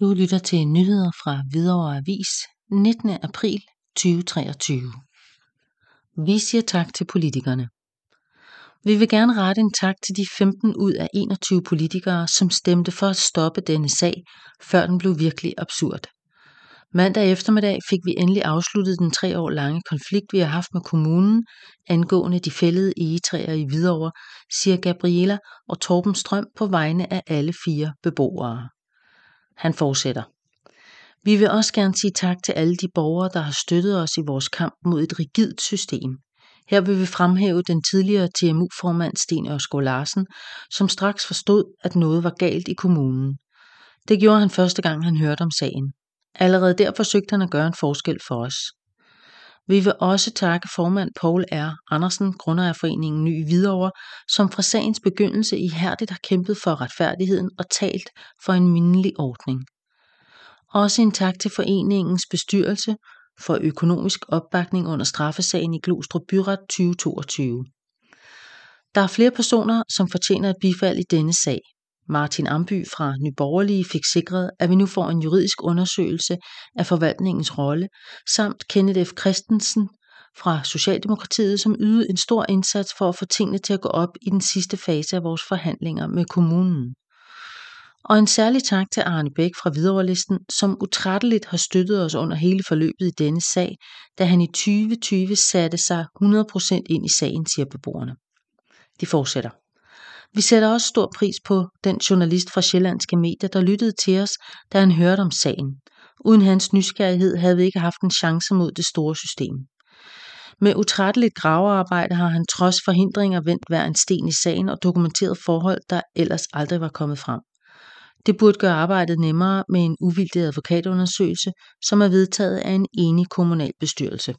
Du lytter til nyheder fra Hvidovre Avis 19. april 2023. Vi siger tak til politikerne. Vi vil gerne rette en tak til de 15 ud af 21 politikere, som stemte for at stoppe denne sag, før den blev virkelig absurd. Mandag eftermiddag fik vi endelig afsluttet den tre år lange konflikt, vi har haft med kommunen angående de fældede egetræer i Hvidovre, siger Gabriela og Torben Strøm på vegne af alle fire beboere. Han fortsætter. Vi vil også gerne sige tak til alle de borgere, der har støttet os i vores kamp mod et rigidt system. Her vil vi fremhæve den tidligere TMU-formand Sten Ørskov Larsen, som straks forstod, at noget var galt i kommunen. Det gjorde han første gang, han hørte om sagen. Allerede der forsøgte han at gøre en forskel for os. Vi vil også takke formand Paul R. Andersen, Grundejerforeningen Ny Hvidovre, som fra sagens begyndelse ihærdigt har kæmpet for retfærdigheden og talt for en mindelig ordning. Også en tak til foreningens bestyrelse for økonomisk opbakning under straffesagen i Glostrup Byret 2022. Der er flere personer, som fortjener et bifald i denne sag. Martin Amby fra Nyborgerlige fik sikret, at vi nu får en juridisk undersøgelse af forvaltningens rolle, samt Kenneth F. Christensen fra Socialdemokratiet, som ydede en stor indsats for at få tingene til at gå op i den sidste fase af vores forhandlinger med kommunen. Og en særlig tak til Arne Bæk fra Hvidovre-listen, som utrætteligt har støttet os under hele forløbet i denne sag, da han i 2020 satte sig 100% ind i sagen, siger beboerne. De fortsætter. Vi sætter også stor pris på den journalist fra Sjællandske Medier, der lyttede til os, da han hørte om sagen. Uden hans nysgerrighed havde vi ikke haft en chance mod det store system. Med utrætteligt gravearbejde har han trods forhindringer vendt hver en sten i sagen og dokumenteret forhold, der ellers aldrig var kommet frem. Det burde gøre arbejdet nemmere med en uvildig advokatundersøgelse, som er vedtaget af en enig kommunalbestyrelse.